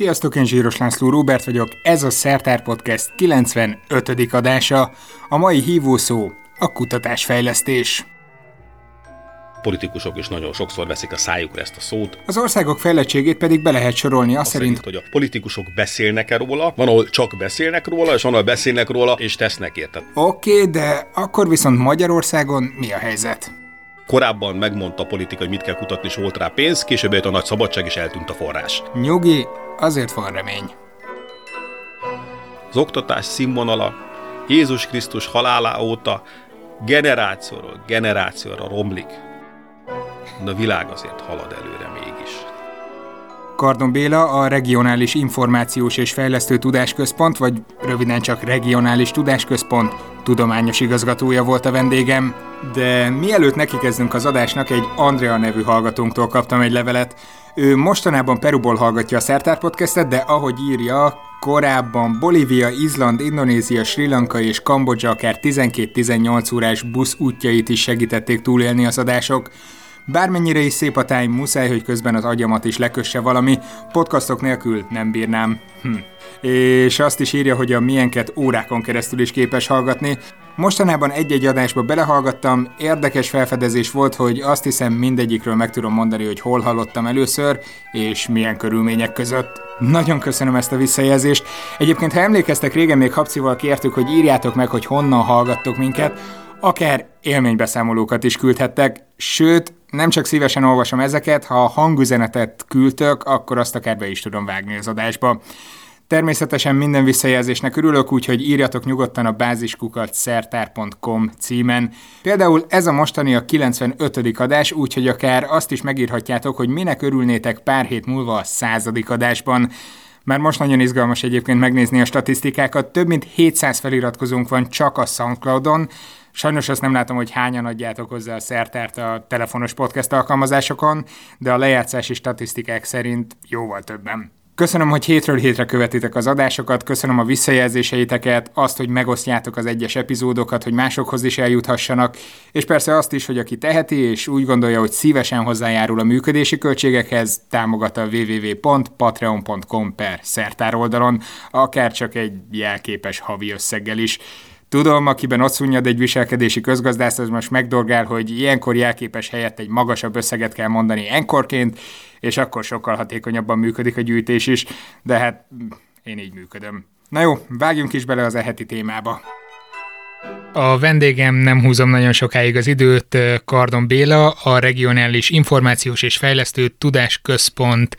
Sziasztok, én Zsíros László Róbert vagyok, ez a Szertár Podcast 95. adása. A mai hívószó a kutatásfejlesztés. Politikusok is nagyon sokszor veszik a szájukra ezt a szót. Az országok fejlettségét pedig be lehet sorolni azt szerint, szerint, hogy a politikusok beszélnek-e róla, van, ahol csak beszélnek róla, és van, ahol beszélnek róla, és tesznek érte. Oké, okay, de akkor viszont Magyarországon mi a helyzet? Korábban megmondta a politika, hogy mit kell kutatni, és volt rá pénz, később jött a nagy szabadság, és eltűnt a forrás. Nyugi, azért van remény. Az oktatás színvonala Jézus Krisztus halálá óta generációról generációra romlik. De a világ azért halad előre mégis. Kardon Béla a Regionális Információs és Fejlesztő Tudásközpont, vagy röviden csak Regionális Tudásközpont tudományos igazgatója volt a vendégem. De mielőtt neki kezdünk az adásnak, egy Andrea nevű hallgatónktól kaptam egy levelet. Ő mostanában Peruból hallgatja a Szertár Podcastet, de ahogy írja, korábban Bolívia, Izland, Indonézia, Sri Lanka és Kambodzsa akár 12-18 órás busz útjait is segítették túlélni az adások. Bármennyire is szép a táj, muszáj, hogy közben az agyamat is lekösse valami, podcastok nélkül nem bírnám. Hm. És azt is írja, hogy a milyenket órákon keresztül is képes hallgatni. Mostanában egy-egy adásba belehallgattam, érdekes felfedezés volt, hogy azt hiszem mindegyikről meg tudom mondani, hogy hol hallottam először, és milyen körülmények között. Nagyon köszönöm ezt a visszajelzést. Egyébként, ha emlékeztek, régen még Habcival kértük, hogy írjátok meg, hogy honnan hallgattok minket, akár élménybeszámolókat is küldhettek, sőt, nem csak szívesen olvasom ezeket, ha hangüzenetet küldtök, akkor azt akár be is tudom vágni az adásba. Természetesen minden visszajelzésnek örülök, úgyhogy írjatok nyugodtan a báziskukat szertár.com címen. Például ez a mostani a 95. adás, úgyhogy akár azt is megírhatjátok, hogy minek örülnétek pár hét múlva a századik adásban. Már most nagyon izgalmas egyébként megnézni a statisztikákat, több mint 700 feliratkozónk van csak a Soundcloudon, Sajnos azt nem látom, hogy hányan adjátok hozzá a szertárt a telefonos podcast alkalmazásokon, de a lejátszási statisztikák szerint jóval többen. Köszönöm, hogy hétről hétre követitek az adásokat, köszönöm a visszajelzéseiteket, azt, hogy megosztjátok az egyes epizódokat, hogy másokhoz is eljuthassanak, és persze azt is, hogy aki teheti és úgy gondolja, hogy szívesen hozzájárul a működési költségekhez, támogat a www.patreon.com per szertár oldalon, akár csak egy jelképes havi összeggel is. Tudom, akiben ott szunnyad egy viselkedési közgazdász, az most megdorgál, hogy ilyenkor jelképes helyett egy magasabb összeget kell mondani enkorként, és akkor sokkal hatékonyabban működik a gyűjtés is, de hát én így működöm. Na jó, vágjunk is bele az eheti témába. A vendégem nem húzom nagyon sokáig az időt, Kardon Béla, a Regionális Információs és Fejlesztő Tudásközpont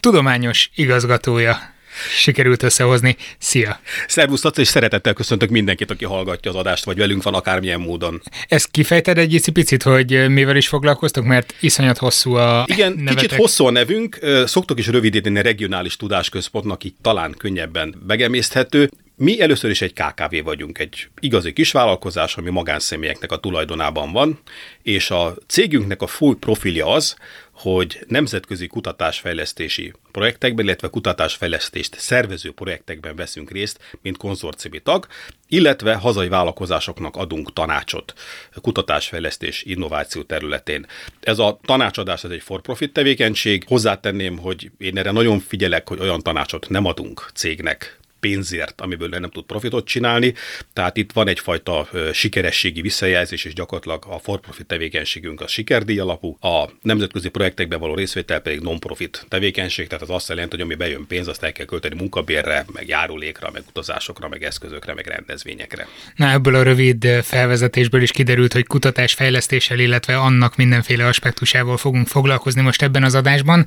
tudományos igazgatója sikerült összehozni. Szia! Szervusz, és szeretettel köszöntök mindenkit, aki hallgatja az adást, vagy velünk van akármilyen módon. Ezt kifejted egy picit, hogy mivel is foglalkoztok, mert iszonyat hosszú a Igen, nevetek. kicsit hosszú a nevünk, szoktok is rövidíteni regionális tudásközpontnak, így talán könnyebben megemészthető. Mi először is egy KKV vagyunk, egy igazi kisvállalkozás, ami magánszemélyeknek a tulajdonában van, és a cégünknek a full profilja az, hogy nemzetközi kutatásfejlesztési projektekben, illetve kutatásfejlesztést szervező projektekben veszünk részt, mint konzorciumi tag, illetve hazai vállalkozásoknak adunk tanácsot kutatásfejlesztés innováció területén. Ez a tanácsadás ez egy for-profit tevékenység. Hozzátenném, hogy én erre nagyon figyelek, hogy olyan tanácsot nem adunk cégnek, pénzért, amiből nem tud profitot csinálni. Tehát itt van egyfajta sikerességi visszajelzés, és gyakorlatilag a for-profit tevékenységünk a sikerdíj alapú, a nemzetközi projektekben való részvétel pedig non-profit tevékenység, tehát az azt jelenti, hogy ami bejön pénz, azt el kell költeni munkabérre, meg járulékra, meg utazásokra, meg eszközökre, meg rendezvényekre. Na, ebből a rövid felvezetésből is kiderült, hogy kutatás fejlesztéssel, illetve annak mindenféle aspektusával fogunk foglalkozni most ebben az adásban.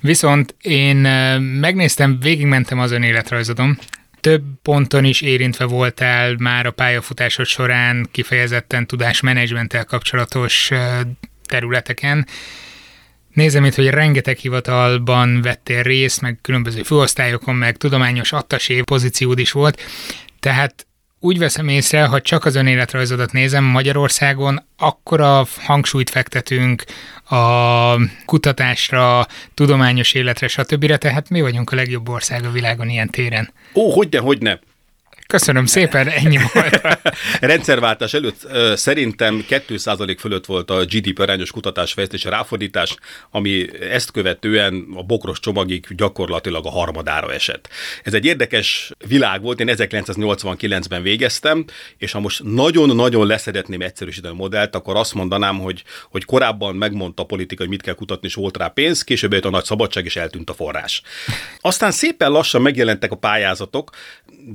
Viszont én megnéztem, végigmentem az ön életrajzodon, több ponton is érintve voltál már a pályafutásod során kifejezetten tudásmenedzsmenttel kapcsolatos területeken. Nézem itt, hogy rengeteg hivatalban vettél részt, meg különböző főosztályokon, meg tudományos attasé pozíciód is volt, tehát úgy veszem észre, ha csak az önéletrajzodat nézem Magyarországon, akkora hangsúlyt fektetünk a kutatásra, tudományos életre, stb. Tehát mi vagyunk a legjobb ország a világon ilyen téren. Ó, hogyne, hogyne. Köszönöm szépen, ennyi volt. Rendszerváltás előtt szerintem 2% fölött volt a GDP arányos kutatásfejlesztés ráfordítás, ami ezt követően a bokros csomagig gyakorlatilag a harmadára esett. Ez egy érdekes világ volt, én 1989-ben végeztem, és ha most nagyon-nagyon leszeretném egyszerűsíteni a modellt, akkor azt mondanám, hogy, hogy korábban megmondta a politika, hogy mit kell kutatni, és volt rá pénz, később jött a nagy szabadság, és eltűnt a forrás. Aztán szépen lassan megjelentek a pályázatok,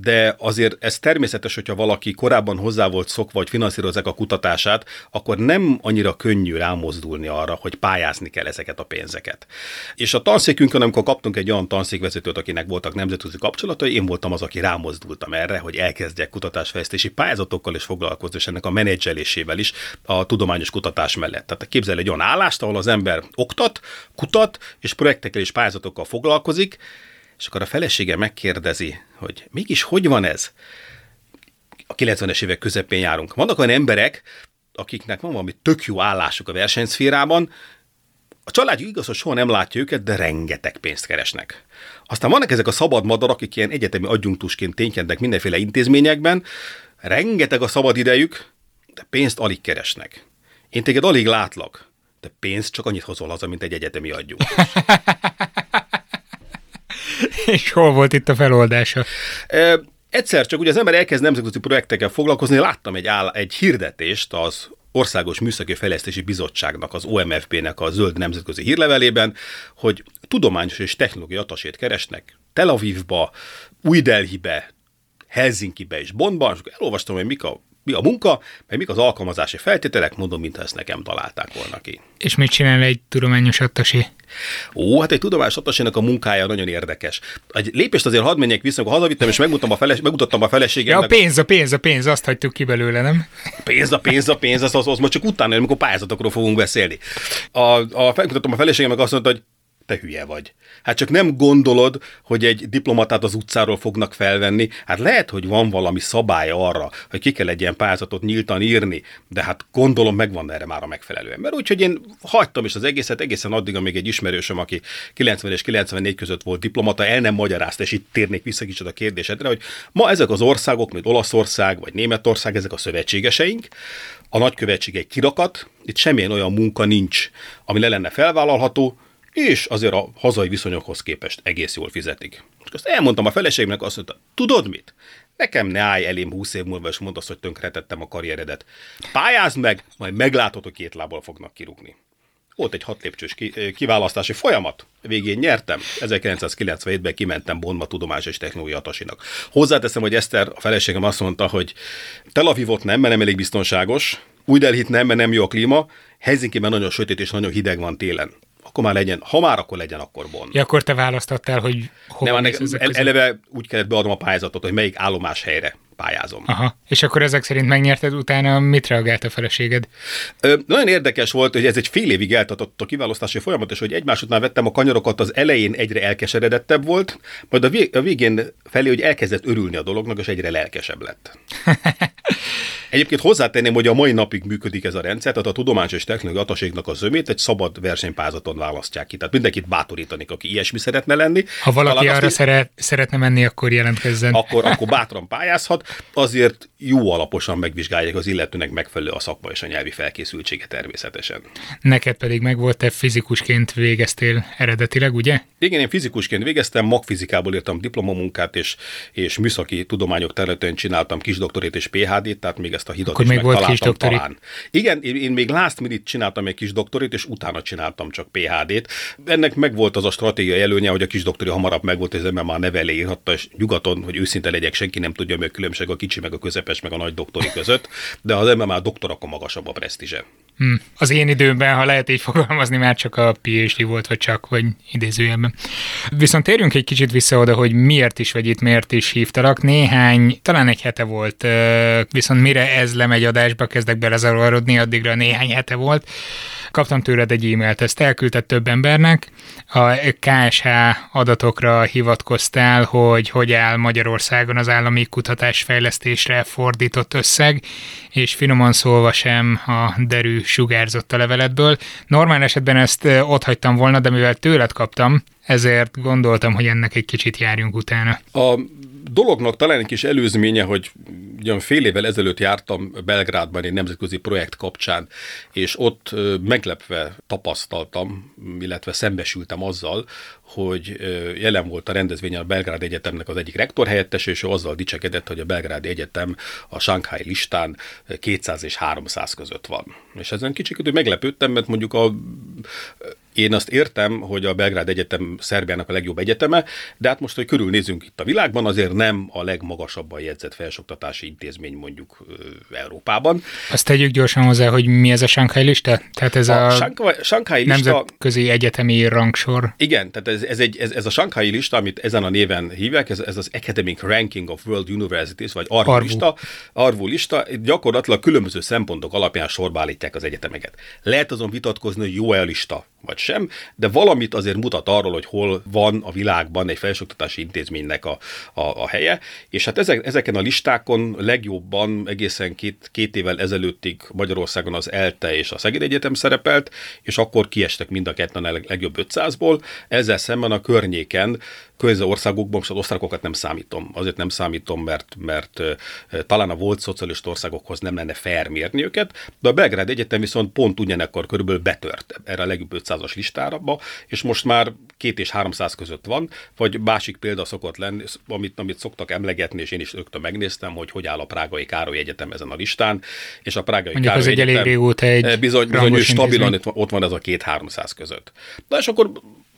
de azért ez természetes, hogyha valaki korábban hozzá volt szokva, hogy finanszírozzák a kutatását, akkor nem annyira könnyű rámozdulni arra, hogy pályázni kell ezeket a pénzeket. És a tanszékünkön, amikor kaptunk egy olyan tanszékvezetőt, akinek voltak nemzetközi kapcsolatai, én voltam az, aki rámozdultam erre, hogy elkezdjek kutatásfejlesztési pályázatokkal is foglalkozni, és ennek a menedzselésével is a tudományos kutatás mellett. Tehát képzel egy olyan állást, ahol az ember oktat, kutat, és projektekkel és pályázatokkal foglalkozik, és akkor a felesége megkérdezi, hogy mégis hogy van ez? A 90-es évek közepén járunk. Vannak olyan emberek, akiknek van valami tök jó állásuk a versenyszférában, a családjuk igaz, hogy soha nem látja őket, de rengeteg pénzt keresnek. Aztán vannak ezek a szabad madarak, akik ilyen egyetemi adjunktusként ténykednek mindenféle intézményekben, rengeteg a szabad idejük, de pénzt alig keresnek. Én téged alig látlak, de pénzt csak annyit hozol haza, mint egy egyetemi adjunktus. És hol volt itt a feloldása? E, egyszer csak ugye az ember elkezd nemzetközi projektekkel foglalkozni, láttam egy, áll, egy hirdetést az Országos Műszaki Fejlesztési Bizottságnak, az OMFB-nek a zöld nemzetközi hírlevelében, hogy tudományos és technológiai atasét keresnek Tel Avivba, Új Delhibe, Helsinkibe és Bonnban, és elolvastam, hogy mik a mi a munka, meg mik az alkalmazási feltételek, mondom, mintha ezt nekem találták volna ki. És mit csinál egy tudományos attasi? Ó, hát egy tudományos attasének a munkája nagyon érdekes. Egy lépést azért hadd menjek vissza, amikor hazavittem, és megmutattam a, feles, megmutattam a feleségemnek. Ja, a pénz, a pénz, a pénz, azt hagytuk ki belőle, nem? Pénz, a pénz, a pénz, az, az, az most csak utána, amikor pályázatokról fogunk beszélni. A, a, megmutattam a feleségemnek azt mondta, hogy te hülye vagy. Hát csak nem gondolod, hogy egy diplomatát az utcáról fognak felvenni. Hát lehet, hogy van valami szabály arra, hogy ki kell egy ilyen pályázatot nyíltan írni, de hát gondolom megvan erre már a megfelelő ember. Úgyhogy én hagytam is az egészet egészen addig, amíg egy ismerősöm, aki 90 és 94 között volt diplomata, el nem magyarázta, és itt térnék vissza kicsit a kérdésedre, hogy ma ezek az országok, mint Olaszország vagy Németország, ezek a szövetségeseink, a nagykövetség egy kirakat, itt semmilyen olyan munka nincs, ami le lenne felvállalható, és azért a hazai viszonyokhoz képest egész jól fizetik. És azt elmondtam a feleségemnek, azt mondta, tudod mit? Nekem ne állj elém húsz év múlva, és mondd azt, hogy tönkretettem a karrieredet. Pályázd meg, majd meglátod, hogy két lábbal fognak kirúgni. Volt egy hat lépcsős kiválasztási folyamat, végén nyertem. 1997-ben kimentem Bonma Tudományos és Technológia Atasinak. Hozzáteszem, hogy Eszter, a feleségem azt mondta, hogy Tel Avivot nem, mert nem elég biztonságos, új Delhit nem, mert nem jó a klíma, Helsinki-ben nagyon sötét és nagyon hideg van télen akkor már legyen, ha már akkor legyen, akkor Bonn. Ja, akkor te választottál, hogy hova Nem, el, eleve úgy kellett beadnom a pályázatot, hogy melyik állomás helyre pályázom. Aha, és akkor ezek szerint megnyerted, utána mit reagált a feleséged? Ö, nagyon érdekes volt, hogy ez egy fél évig eltartott a kiválasztási folyamat, és hogy egymás után vettem a kanyarokat, az elején egyre elkeseredettebb volt, majd a, vég, a végén felé, hogy elkezdett örülni a dolognak, és egyre lelkesebb lett. Egyébként hozzátenném, hogy a mai napig működik ez a rendszer, tehát a tudományos és technológiai ataségnak a zömét egy szabad versenypázaton választják ki. Tehát mindenkit bátorítanik, aki ilyesmi szeretne lenni. Ha valaki arra azt, szeret, szeretne menni, akkor jelentkezzen. Akkor, akkor bátran pályázhat. Azért jó alaposan megvizsgálják az illetőnek megfelelő a szakma és a nyelvi felkészültsége természetesen. Neked pedig meg volt, te fizikusként végeztél eredetileg, ugye? Igen, én fizikusként végeztem, magfizikából írtam diplomamunkát, és, és műszaki tudományok területén csináltam kisdoktorét és PhD-t, tehát még ezt a hidat Akkor is még volt kis doktori. Talán. Igen, én, én még last minute csináltam egy kis doktorit, és utána csináltam csak PhD-t. Ennek meg volt az a stratégia előnye, hogy a kis doktori hamarabb meg volt, és az ember már neve írhatta, és nyugaton, hogy őszinte legyek, senki nem tudja, mi a különbség a kicsi meg a közepes meg a nagy doktori között, de az ember már doktor, akkor magasabb a presztízse. Hmm. Az én időmben, ha lehet így fogalmazni, már csak a PhD volt, vagy csak, vagy idézőjelben. Viszont térjünk egy kicsit vissza oda, hogy miért is vagy itt, miért is hívtalak. Néhány, talán egy hete volt, viszont mire ez lemegy adásba, kezdek belezavarodni, addigra néhány hete volt. Kaptam tőled egy e-mailt, ezt elküldted több embernek. A KSH adatokra hivatkoztál, hogy hogy áll Magyarországon az állami kutatásfejlesztésre fordított összeg, és finoman szólva sem a derű sugárzott a leveletből. Normál esetben ezt ott hagytam volna, de mivel tőled kaptam, ezért gondoltam, hogy ennek egy kicsit járjunk utána. A dolognak talán egy kis előzménye, hogy ugyan fél évvel ezelőtt jártam Belgrádban egy nemzetközi projekt kapcsán, és ott meglepve tapasztaltam, illetve szembesültem azzal, hogy jelen volt a rendezvényen a Belgrád Egyetemnek az egyik rektor helyettes, és ő azzal dicsekedett, hogy a Belgrádi Egyetem a Shanghai listán 200 és 300 között van. És ezen kicsit meglepődtem, mert mondjuk a én azt értem, hogy a Belgrád Egyetem Szerbiának a legjobb egyeteme, de hát most, hogy körülnézünk itt a világban, azért nem a legmagasabban jegyzett felsőoktatási intézmény mondjuk Európában. Azt tegyük gyorsan hozzá, hogy mi ez a Shanghai lista? Tehát ez a, a Shanghai lista... nemzetközi egyetemi rangsor. Igen, tehát ez, ez, egy, ez, ez a Shanghai lista, amit ezen a néven hívják, ez, ez az Academic Ranking of World Universities, vagy ARVU, Arvu. lista, Arvu lista, gyakorlatilag különböző szempontok alapján sorba állítják az egyetemeket. Lehet azon vitatkozni, hogy jó-e a lista, vagy sem, de valamit azért mutat arról, hogy hol van a világban egy felsőoktatási intézménynek a, a, a helye, és hát ezek, ezeken a listákon legjobban egészen két, két évvel ezelőttig Magyarországon az ELTE és a Szeged Egyetem szerepelt, és akkor kiestek mind a ketten a legjobb 500-ból, ezzel szemben a környéken környező országokban, most az osztrákokat nem számítom. Azért nem számítom, mert, mert talán a volt szocialista országokhoz nem lenne fair mérni őket, de a Belgrád Egyetem viszont pont ugyanekkor körülbelül betört erre a legjobb 500-as listára, és most már két és 300 között van, vagy másik példa szokott lenni, amit, amit szoktak emlegetni, és én is rögtön megnéztem, hogy hogy áll a Prágai Károly Egyetem ezen a listán, és a Prágai Mondjuk Károly az egy elég régóta egy bizony, bizony stabilan ott van ez a két 300 között. Na és akkor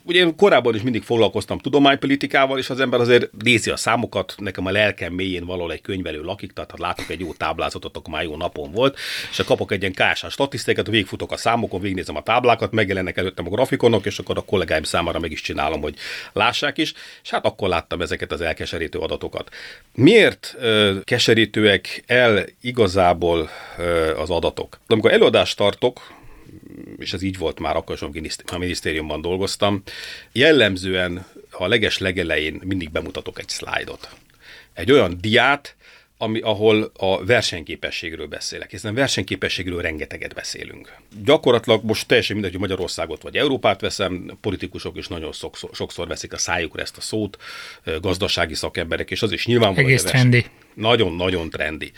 ugye én korábban is mindig foglalkoztam tudománypolitikával, és az ember azért nézi a számokat, nekem a lelkem mélyén valahol egy könyvelő lakik, tehát ha látok egy jó táblázatot, akkor már jó napon volt, és ha kapok egy ilyen kásás statisztikát, végigfutok a számokon, végignézem a táblákat, megjelennek előttem a grafikonok, és akkor a kollégáim számára meg is csinálom, hogy lássák is, és hát akkor láttam ezeket az elkeserítő adatokat. Miért ö, keserítőek el igazából ö, az adatok? De amikor előadást tartok, és ez így volt már akkor, a minisztériumban dolgoztam, jellemzően a leges legelején mindig bemutatok egy szlájdot. Egy olyan diát, ami, ahol a versenyképességről beszélek, hiszen versenyképességről rengeteget beszélünk. Gyakorlatilag most teljesen mindegy, hogy Magyarországot vagy Európát veszem, politikusok is nagyon sokszor, sokszor veszik a szájukra ezt a szót, gazdasági szakemberek, és az is nyilvánvaló. Egész trendi. Nagyon-nagyon trendi.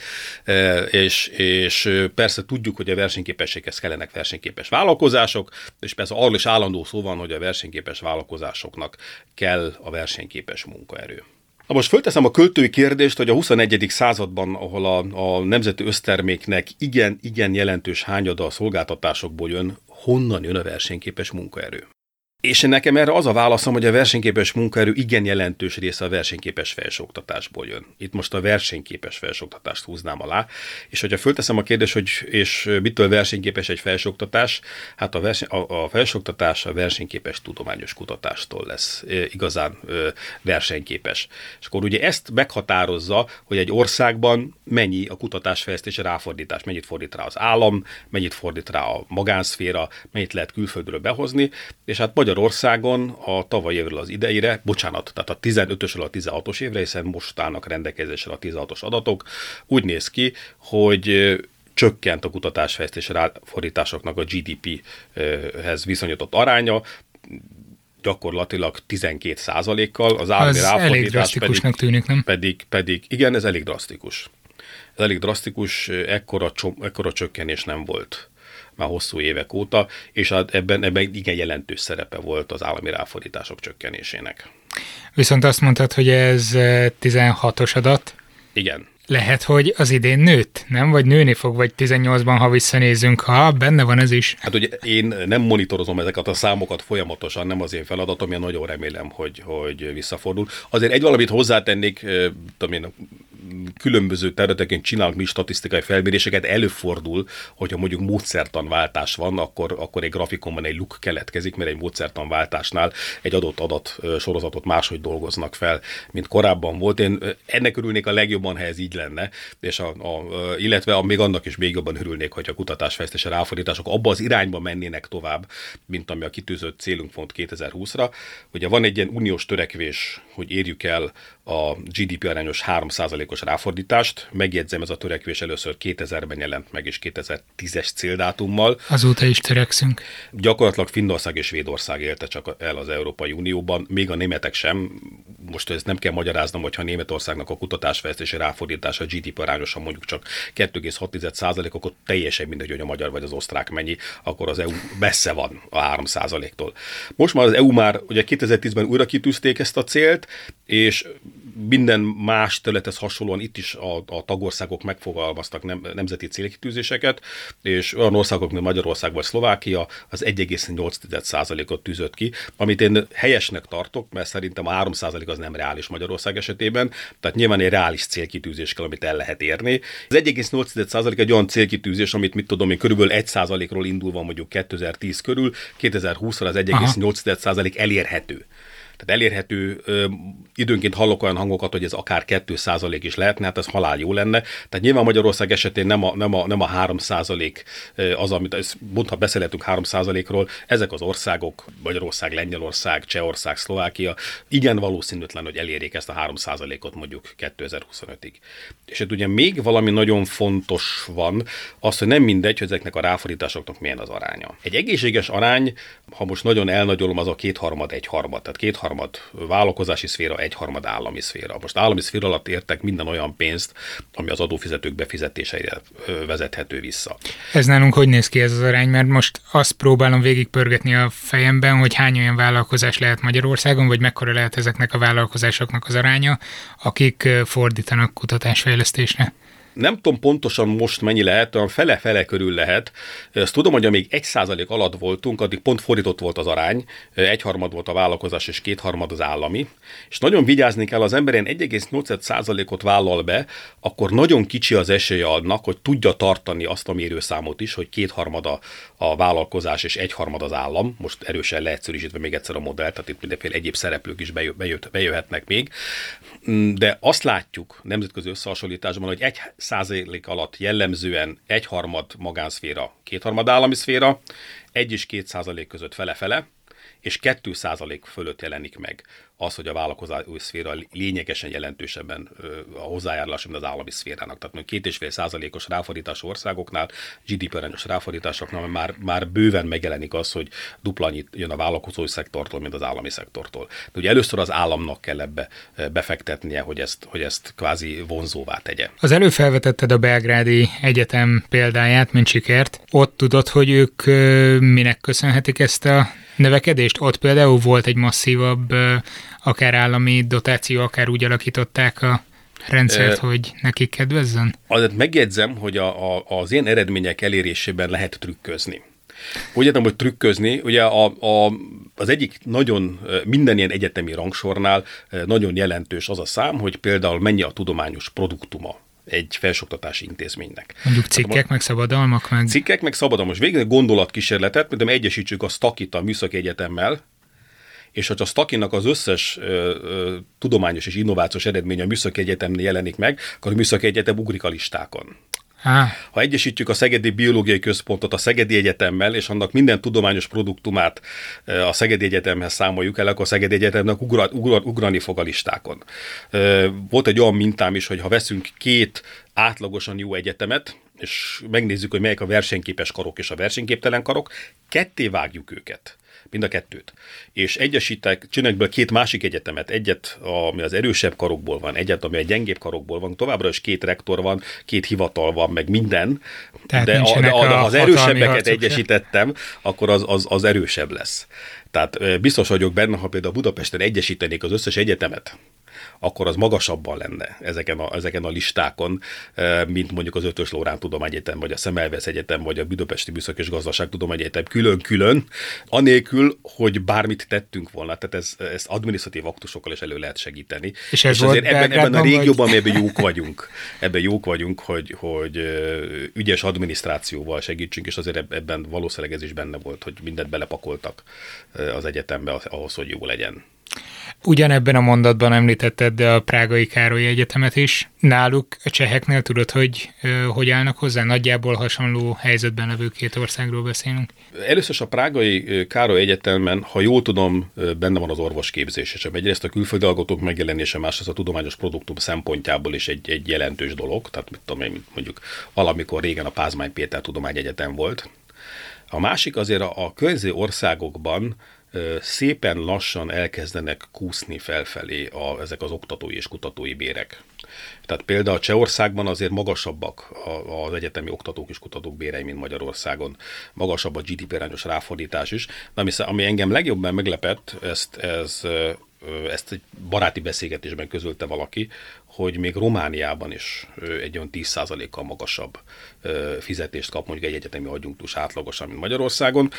És, és persze tudjuk, hogy a versenyképességhez kellenek versenyképes vállalkozások, és persze arról is állandó szó van, hogy a versenyképes vállalkozásoknak kell a versenyképes munkaerő. Na most fölteszem a költői kérdést, hogy a 21. században, ahol a, a nemzeti összterméknek igen, igen jelentős hányada a szolgáltatásokból jön, honnan jön a versenyképes munkaerő? És nekem erre az a válaszom, hogy a versenyképes munkaerő igen jelentős része a versenyképes felsőoktatásból jön. Itt most a versenyképes felsőoktatást húznám alá, és hogyha fölteszem a kérdést, hogy és mitől versenyképes egy felsőoktatás, hát a, verseny, a, a felsőoktatás a versenyképes tudományos kutatástól lesz e, igazán e, versenyképes. És akkor ugye ezt meghatározza, hogy egy országban mennyi a kutatásfejlesztés ráfordítás, mennyit fordít rá az állam, mennyit fordít rá a magánszféra, mennyit lehet külföldről behozni, és hát Magyarországon a tavaly évről az ideire, bocsánat, tehát a 15-ösről a 16-os évre, hiszen most állnak rendelkezésre a 16-os adatok, úgy néz ki, hogy csökkent a kutatásfejlesztés ráfordításoknak a GDP-hez viszonyított aránya, gyakorlatilag 12 százalékkal, az állami ráfordítás pedig, tűnik, nem? Pedig, pedig, igen, ez elég drasztikus. Ez elég drasztikus, ekkora, ekkora csökkenés nem volt már hosszú évek óta, és ebben, ebben igen jelentős szerepe volt az állami ráfordítások csökkenésének. Viszont azt mondtad, hogy ez 16-os eh, adat. Igen. Lehet, hogy az idén nőtt, nem? Vagy nőni fog, vagy 18-ban, ha visszanézünk, ha benne van ez is. Hát ugye én nem monitorozom ezeket a számokat folyamatosan, nem az én feladatom, én nagyon remélem, hogy, hogy visszafordul. Azért egy valamit hozzátennék, eh, tudom én, különböző területeken csinálunk mi statisztikai felméréseket, előfordul, hogyha mondjuk módszertanváltás van, akkor, akkor egy grafikonban egy luk keletkezik, mert egy módszertanváltásnál egy adott adat sorozatot máshogy dolgoznak fel, mint korábban volt. Én ennek örülnék a legjobban, ha ez így lenne, és a, a, illetve a, még annak is még jobban örülnék, hogy a kutatásfejlesztési ráfordítások abba az irányba mennének tovább, mint ami a kitűzött célunk font 2020-ra. Ugye van egy ilyen uniós törekvés, hogy érjük el a GDP arányos 3 százalékos ráfordítást. Megjegyzem, ez a törekvés először 2000-ben jelent meg, és 2010-es céldátummal. Azóta is törekszünk. Gyakorlatilag Finnország és Svédország élte csak el az Európai Unióban, még a németek sem. Most ezt nem kell magyaráznom, hogyha Németországnak a kutatásfejlesztési ráfordítása GDP arányosan mondjuk csak 2,6 százalék, akkor teljesen mindegy, hogy a magyar vagy az osztrák mennyi, akkor az EU messze van a 3 százaléktól. Most már az EU már ugye 2010-ben újra kitűzték ezt a célt, és minden más területhez hasonlóan itt is a, a tagországok megfogalmaztak nem, nemzeti célkitűzéseket, és olyan országok, mint Magyarország vagy Szlovákia az 1,8%-ot tűzött ki, amit én helyesnek tartok, mert szerintem a 3% az nem reális Magyarország esetében, tehát nyilván egy reális célkitűzés kell, amit el lehet érni. Az 1,8% egy olyan célkitűzés, amit mit tudom én, körülbelül 1%-ról indulva mondjuk 2010 körül, 2020-ra az 1,8% elérhető. Tehát elérhető, időnként hallok olyan hangokat, hogy ez akár 2% is lehetne, hát ez halál jó lenne. Tehát nyilván Magyarország esetén nem a, nem a, nem a 3% az, amit, mondta, beszélhetünk 3%-ról, ezek az országok, Magyarország, Lengyelország, Csehország, Szlovákia, igen valószínűtlen, hogy elérjék ezt a 3%-ot mondjuk 2025-ig. És hát ugye még valami nagyon fontos van, az, hogy nem mindegy, hogy ezeknek a ráfordításoknak milyen az aránya. Egy egészséges arány, ha most nagyon elnagyolom, az a kétharmad, egyharmad. Tehát két egyharmad vállalkozási szféra, egyharmad állami szféra. Most állami szféra alatt értek minden olyan pénzt, ami az adófizetők befizetéseire vezethető vissza. Ez nálunk hogy néz ki ez az arány? Mert most azt próbálom végigpörgetni a fejemben, hogy hány olyan vállalkozás lehet Magyarországon, vagy mekkora lehet ezeknek a vállalkozásoknak az aránya, akik fordítanak kutatásfejlesztésre nem tudom pontosan most mennyi lehet, olyan fele-fele körül lehet. Ezt tudom, hogy amíg egy százalék alatt voltunk, addig pont fordított volt az arány, egyharmad volt a vállalkozás és kétharmad az állami. És nagyon vigyázni kell, az ember 1,8 százalékot vállal be, akkor nagyon kicsi az esélye annak, hogy tudja tartani azt a mérőszámot is, hogy kétharmad a, vállalkozás és egyharmad az állam. Most erősen leegyszerűsítve még egyszer a modell, tehát itt mindenféle egyéb szereplők is bejö, bejö, bejöhetnek még. De azt látjuk nemzetközi összehasonlításban, hogy egy százalék alatt jellemzően egyharmad magánszféra, kétharmad állami szféra, egy és két százalék között fele-fele, és 2 százalék fölött jelenik meg az, hogy a vállalkozói szféra lényegesen jelentősebben a hozzájárulás, mint az állami szférának. Tehát két és fél százalékos ráfordítás országoknál, GDP arányos ráfordításoknál már, már bőven megjelenik az, hogy dupla annyit jön a vállalkozói szektortól, mint az állami szektortól. De ugye először az államnak kell ebbe befektetnie, hogy ezt, hogy ezt kvázi vonzóvá tegye. Az előfelvetetted a Belgrádi Egyetem példáját, mint sikert. Ott tudod, hogy ők minek köszönhetik ezt a növekedést? Ott például volt egy masszívabb, akár állami dotáció, akár úgy alakították a rendszert, e, hogy nekik kedvezzen? Azért megjegyzem, hogy a, a, az ilyen eredmények elérésében lehet trükközni. Úgy értem, hogy trükközni, ugye a, a, az egyik nagyon, minden ilyen egyetemi rangsornál nagyon jelentős az a szám, hogy például mennyi a tudományos produktuma egy felsőoktatási intézménynek. Mondjuk cikkek, hát, meg szabadalmak, meg... Cikkek, meg szabadalmak. Most végig gondolatkísérletet, mint egyesítsük a Stakit a Műszaki Egyetemmel, és hogyha a Stakinak az összes ö, ö, tudományos és innovációs eredménye a Műszaki Egyetemnél jelenik meg, akkor a Műszaki Egyetem ugrik a listákon. Ha egyesítjük a Szegedi Biológiai Központot a Szegedi Egyetemmel, és annak minden tudományos produktumát a Szegedi Egyetemhez számoljuk el, akkor a Szegedi Egyetemnek ugra, ugra, ugrani fog a listákon. Volt egy olyan mintám is, hogy ha veszünk két átlagosan jó egyetemet, és megnézzük, hogy melyek a versenyképes karok és a versenyképtelen karok, ketté vágjuk őket mind a kettőt. És egyesítek, csináljuk be két másik egyetemet, egyet, ami az erősebb karokból van, egyet, ami a gyengébb karokból van, továbbra is két rektor van, két hivatal van, meg minden, Tehát de, a, de, a, de ha az erősebbeket egyesítettem, akkor az, az, az erősebb lesz. Tehát biztos vagyok benne, ha például Budapesten egyesítenék az összes egyetemet, akkor az magasabban lenne ezeken a, ezeken a listákon, mint mondjuk az Ötös Lórán Tudományegyetem, vagy a Szemelvesz Egyetem, vagy a Budapesti Műszak és Gazdaságtudományegyetem külön-külön, anélkül, hogy bármit tettünk volna. Tehát ez, ezt adminisztratív aktusokkal is elő lehet segíteni. És, ez és azért ebben, ebben a régióban vagy... ebben jók vagyunk, ebben jók vagyunk, hogy, hogy ügyes adminisztrációval segítsünk, és azért ebben valószínűleg ez is benne volt, hogy mindent belepakoltak az egyetembe ahhoz, hogy jó legyen. Ugyanebben a mondatban említetted a Prágai Károly Egyetemet is. Náluk a cseheknél tudod, hogy hogy állnak hozzá? Nagyjából hasonló helyzetben levő két országról beszélünk. Először a Prágai Károly Egyetemen, ha jól tudom, benne van az orvosképzés, és egyrészt a külföldi alkotók megjelenése, másrészt a tudományos produktum szempontjából is egy, egy jelentős dolog. Tehát mit tudom én, mondjuk valamikor régen a Pázmány Péter Tudományegyetem volt. A másik azért a, a környező országokban szépen lassan elkezdenek kúszni felfelé a, ezek az oktatói és kutatói bérek. Tehát például Csehországban azért magasabbak az egyetemi oktatók és kutatók bérei, mint Magyarországon. Magasabb a GDP arányos ráfordítás is. De ami, ami engem legjobban meglepett, ezt, ez, ezt egy baráti beszélgetésben közölte valaki, hogy még Romániában is egy olyan 10%-kal magasabb fizetést kap mondjuk egy egyetemi adjunktus átlagosan, mint Magyarországon.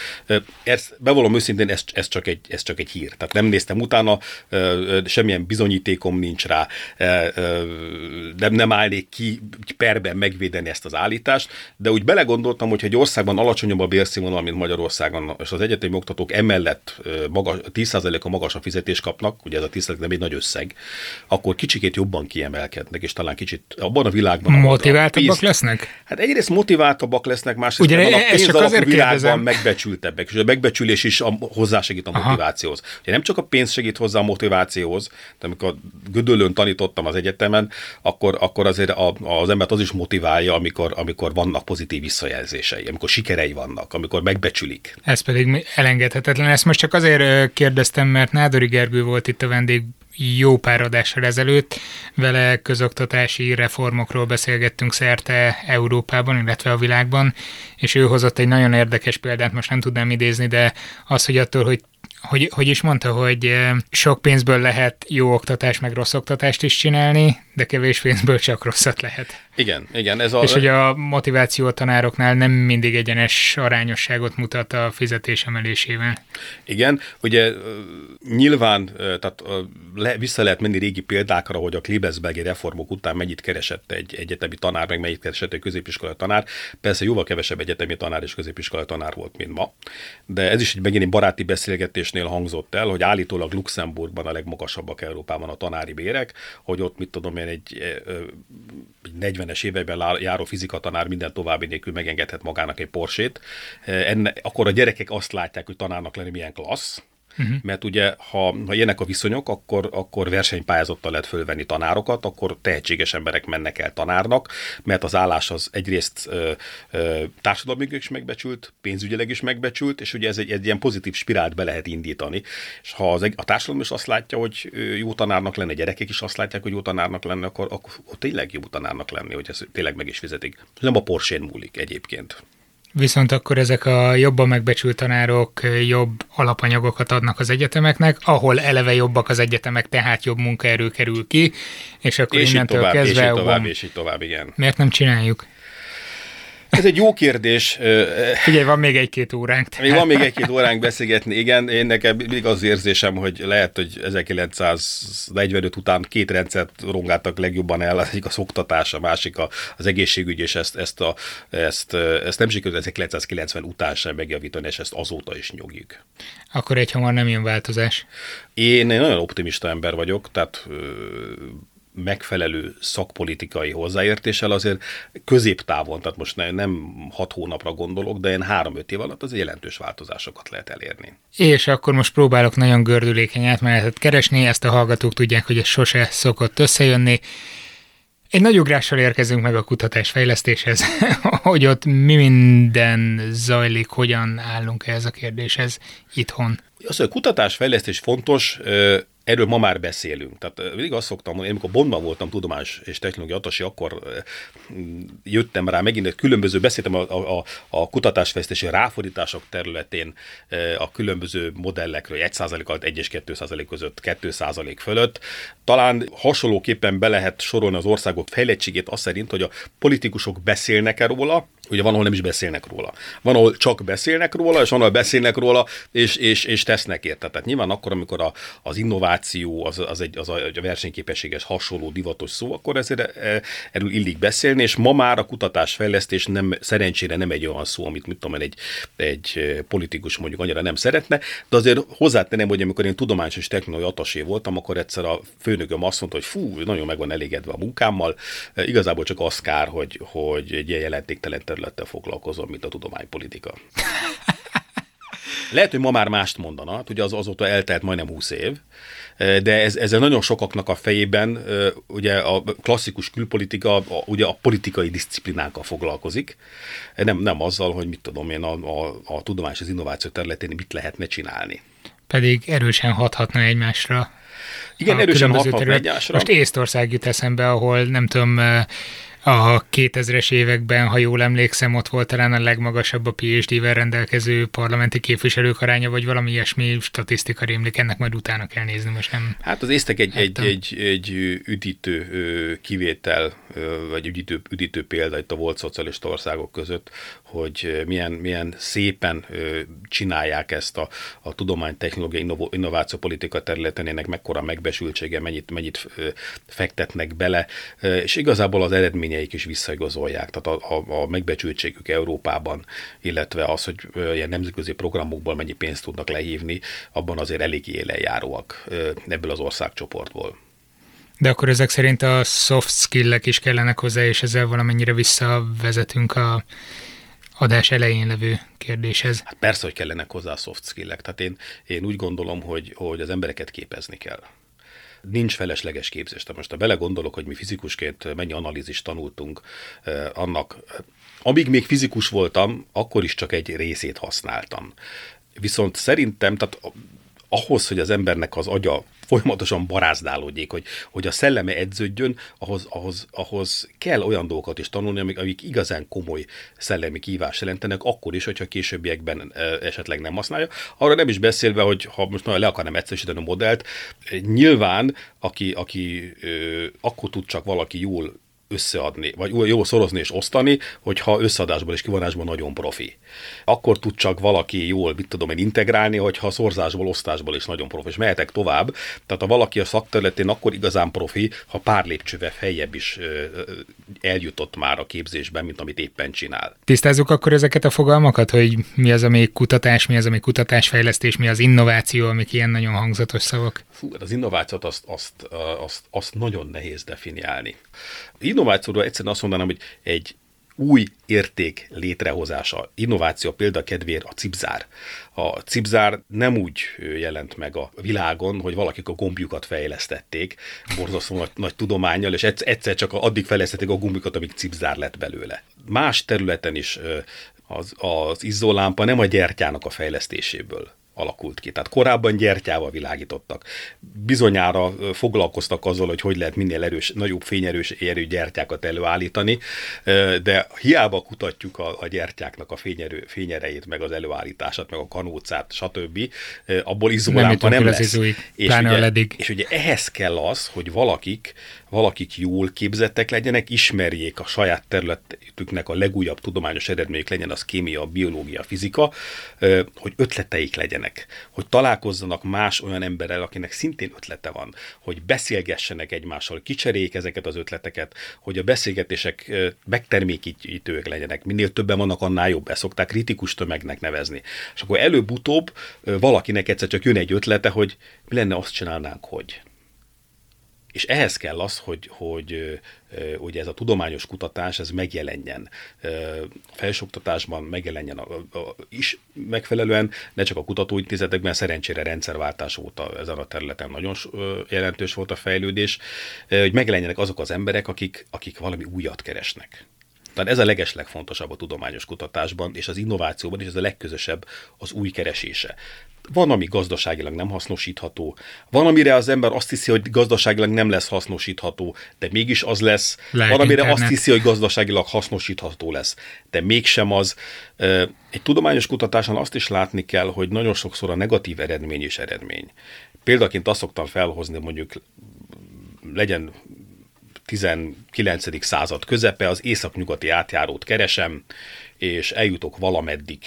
Ezt, bevallom őszintén, ez, ez, csak egy, ez csak egy hír. Tehát nem néztem utána, semmilyen bizonyítékom nincs rá, nem, nem állnék ki perben megvédeni ezt az állítást, de úgy belegondoltam, hogy egy országban alacsonyabb a bérszínvonal, mint Magyarországon, és az egyetemi oktatók emellett magas, 10%-a magasabb fizetést kapnak, ugye ez a 10% nem egy nagy összeg, akkor kicsikét jobban kiemelkednek, és talán kicsit abban a világban... Motiváltabbak lesznek? Hát egyrészt motiváltabbak lesznek, másrészt Ugye, a pénz azért világban kérdezem. megbecsültebbek, és a megbecsülés is a, hozzásegít a Aha. motivációhoz. Ugye nem csak a pénz segít hozzá a motivációhoz, de amikor Gödöllön tanítottam az egyetemen, akkor, akkor azért a, az embert az is motiválja, amikor, amikor vannak pozitív visszajelzései, amikor sikerei vannak, amikor megbecsülik. Ez pedig elengedhetetlen. Ezt most csak azért kérdeztem, mert Nádori Gergő volt itt a vendég jó pár adással ezelőtt. Vele közoktatási reformokról beszélgettünk szerte Európában, illetve a világban, és ő hozott egy nagyon érdekes példát, most nem tudnám idézni, de az, hogy attól, hogy hogy, hogy is mondta, hogy sok pénzből lehet jó oktatást, meg rossz oktatást is csinálni, de kevés pénzből csak rosszat lehet. Igen, igen. Ez a... És hogy a motiváció a tanároknál nem mindig egyenes arányosságot mutat a fizetés emelésével. Igen, ugye nyilván tehát le, vissza lehet menni régi példákra, hogy a Klebesbergi reformok után mennyit keresett egy egyetemi tanár, meg mennyit keresett egy középiskolai tanár. Persze jóval kevesebb egyetemi tanár és középiskolai tanár volt, mint ma. De ez is egy megint egy baráti beszélgetésnél hangzott el, hogy állítólag Luxemburgban a legmagasabbak Európában a tanári bérek, hogy ott mit tudom én egy, egy 40-es években járó fizikatanár minden további nélkül megengedhet magának egy porsét. Enne, akkor a gyerekek azt látják, hogy tanárnak lenni milyen klassz, Uh-huh. Mert ugye, ha, ha ilyenek a viszonyok, akkor, akkor versenypályázattal lehet fölvenni tanárokat, akkor tehetséges emberek mennek el tanárnak, mert az állás az egyrészt ö, ö, társadalmi is megbecsült, pénzügyileg is megbecsült, és ugye ez egy, egy ilyen pozitív spirált be lehet indítani. És ha az, a társadalom is azt látja, hogy jó tanárnak lenne, gyerekek is azt látják, hogy jó tanárnak lenne, akkor, akkor, tényleg jó tanárnak lenni, hogy ez tényleg meg is fizetik. Nem a Porsche múlik egyébként. Viszont akkor ezek a jobban megbecsült tanárok jobb alapanyagokat adnak az egyetemeknek, ahol eleve jobbak az egyetemek, tehát jobb munkaerő kerül ki, és akkor és innentől tovább, kezdve... És így tovább, és így tovább, igen. Miért nem csináljuk? Ez egy jó kérdés. Figyelj, van még egy-két óránk. Tehát. Még van még egy-két óránk beszélgetni, igen. Én nekem mindig az érzésem, hogy lehet, hogy 1945 után két rendszert rongáltak legjobban el, az egyik a szoktatás, a másik az egészségügy, és ezt, ezt, a, ezt, ezt nem sikerült 1990 után sem megjavítani, és ezt azóta is nyugjuk. Akkor egy hamar nem jön változás. Én egy nagyon optimista ember vagyok, tehát megfelelő szakpolitikai hozzáértéssel azért középtávon, tehát most nem hat hónapra gondolok, de én három-öt év alatt az jelentős változásokat lehet elérni. És akkor most próbálok nagyon gördülékeny átmenetet keresni, ezt a hallgatók tudják, hogy ez sose szokott összejönni. Egy nagy ugrással érkezünk meg a kutatás fejlesztéshez, hogy ott mi minden zajlik, hogyan állunk ehhez a kérdéshez itthon. Az, hogy a kutatásfejlesztés fontos, Erről ma már beszélünk. Tehát mindig azt szoktam mondani, amikor Bondban voltam tudományos és technológia atasi, akkor jöttem rá megint, különböző, beszéltem a, a, a kutatásfejlesztési ráfordítások területén a különböző modellekről, 1% alatt 1 és 2% között, 2% fölött. Talán hasonlóképpen be lehet sorolni az országok fejlettségét azt szerint, hogy a politikusok beszélnek-e róla, Ugye van, ahol nem is beszélnek róla. Van, ahol csak beszélnek róla, és van, ahol beszélnek róla, és, és, és tesznek érte. Tehát nyilván akkor, amikor a, az innováció innováció az, az, egy, az a, a versenyképességes hasonló divatos szó, akkor ezért erről illik beszélni, és ma már a kutatásfejlesztés nem, szerencsére nem egy olyan szó, amit mit tudom egy, egy politikus mondjuk annyira nem szeretne, de azért hozzátenem, hogy amikor én tudományos és technológiai atasé voltam, akkor egyszer a főnököm azt mondta, hogy fú, nagyon meg van elégedve a munkámmal, igazából csak az kár, hogy, hogy egy ilyen jelentéktelen területtel foglalkozom, mint a tudománypolitika. Lehet, hogy ma már mást mondana, hát ugye az azóta eltelt majdnem 20 év, de ez, ezzel nagyon sokaknak a fejében ugye a klasszikus külpolitika a, ugye a politikai disziplinákkal foglalkozik, nem, nem azzal, hogy mit tudom én a, a, a tudományos az innováció területén mit lehetne csinálni. Pedig erősen hathatna egymásra. Igen, erősen hathatna egymásra. Most Észtország jut eszembe, ahol nem tudom, a 2000-es években, ha jól emlékszem, ott volt talán a legmagasabb a PhD-vel rendelkező parlamenti képviselők aránya, vagy valami ilyesmi statisztika rémlik, ennek majd utána kell nézni, most nem. Hát az észtek egy, egy, egy, egy üdítő kivétel, vagy üdítő, üdítő példa itt a volt szocialista országok között, hogy milyen, milyen szépen csinálják ezt a, a tudomány, technológia, innováció politika területen, ennek mekkora megbesültsége, mennyit, mennyit fektetnek bele, és igazából az eredménye eredményeik is visszaigazolják. Tehát a, a, a megbecsültségük Európában, illetve az, hogy ilyen nemzetközi programokból mennyi pénzt tudnak lehívni, abban azért elég élenjáróak ebből az országcsoportból. De akkor ezek szerint a soft skill-ek is kellenek hozzá, és ezzel valamennyire visszavezetünk a adás elején levő kérdéshez. Hát persze, hogy kellenek hozzá a soft skill-ek. Tehát én, én úgy gondolom, hogy, hogy az embereket képezni kell nincs felesleges képzés. Tehát most ha belegondolok, hogy mi fizikusként mennyi analízist tanultunk, eh, annak, amíg még fizikus voltam, akkor is csak egy részét használtam. Viszont szerintem, tehát ahhoz, hogy az embernek az agya folyamatosan barázdálódjék, hogy, hogy a szelleme edződjön, ahhoz, ahhoz, ahhoz kell olyan dolgokat is tanulni, amik, amik igazán komoly szellemi kívás jelentenek, akkor is, hogyha későbbiekben esetleg nem használja. Arra nem is beszélve, hogy ha most nagyon le akarnám egyszerűsíteni a modellt, nyilván, aki, aki ö, akkor tud csak valaki jól összeadni, vagy jó szorozni és osztani, hogyha összeadásból és kivonásból nagyon profi. Akkor tud csak valaki jól, mit tudom én, integrálni, hogyha szorzásból, osztásból is nagyon profi. És mehetek tovább. Tehát ha valaki a szakterületén akkor igazán profi, ha pár lépcsővel feljebb is eljutott már a képzésben, mint amit éppen csinál. Tisztázzuk akkor ezeket a fogalmakat, hogy mi az, ami kutatás, mi az, ami kutatásfejlesztés, mi az innováció, amik ilyen nagyon hangzatos szavak. Fú, hát az innovációt azt, azt, azt, azt nagyon nehéz definiálni. Innovációról egyszerűen azt mondanám, hogy egy új érték létrehozása. Innováció példa kedvér a cipzár. A cipzár nem úgy jelent meg a világon, hogy valakik a gombjukat fejlesztették, borzasztó nagy, nagy tudományjal, és egyszer csak addig fejlesztették a gombjukat, amíg cipzár lett belőle. Más területen is az, az izzólámpa nem a gyertyának a fejlesztéséből alakult ki. Tehát korábban gyertyával világítottak. Bizonyára foglalkoztak azzal, hogy hogy lehet minél erős, nagyobb fényerős érő gyertyákat előállítani, de hiába kutatjuk a, a gyertyáknak a fényerő, fényerejét, meg az előállítását, meg a kanócát, stb. Abból izolámpa nem, nem lesz. Izúik, és, ugye, és ugye ehhez kell az, hogy valakik valakik jól képzettek legyenek, ismerjék a saját területüknek a legújabb tudományos eredmények legyen az kémia, biológia, fizika, hogy ötleteik legyenek, hogy találkozzanak más olyan emberrel, akinek szintén ötlete van, hogy beszélgessenek egymással, kicseréljék ezeket az ötleteket, hogy a beszélgetések megtermékítőek legyenek. Minél többen vannak, annál jobb. Ezt szokták kritikus tömegnek nevezni. És akkor előbb-utóbb valakinek egyszer csak jön egy ötlete, hogy mi lenne azt csinálnánk, hogy és ehhez kell az, hogy, hogy ugye ez a tudományos kutatás ez megjelenjen felsőoktatásban, megjelenjen a, a, is megfelelően, ne csak a kutatóintézetekben, szerencsére rendszerváltás óta ezen a területen nagyon jelentős volt a fejlődés, hogy megjelenjenek azok az emberek, akik, akik valami újat keresnek. Tehát ez a legeslegfontosabb a tudományos kutatásban, és az innovációban is ez a legközösebb az új keresése. Van, ami gazdaságilag nem hasznosítható, van, amire az ember azt hiszi, hogy gazdaságilag nem lesz hasznosítható, de mégis az lesz. Lehet van, amire internet. azt hiszi, hogy gazdaságilag hasznosítható lesz, de mégsem az. Egy tudományos kutatáson azt is látni kell, hogy nagyon sokszor a negatív eredmény is eredmény. Példaként azt szoktam felhozni, mondjuk legyen 19. század közepe, az északnyugati átjárót keresem, és eljutok valameddig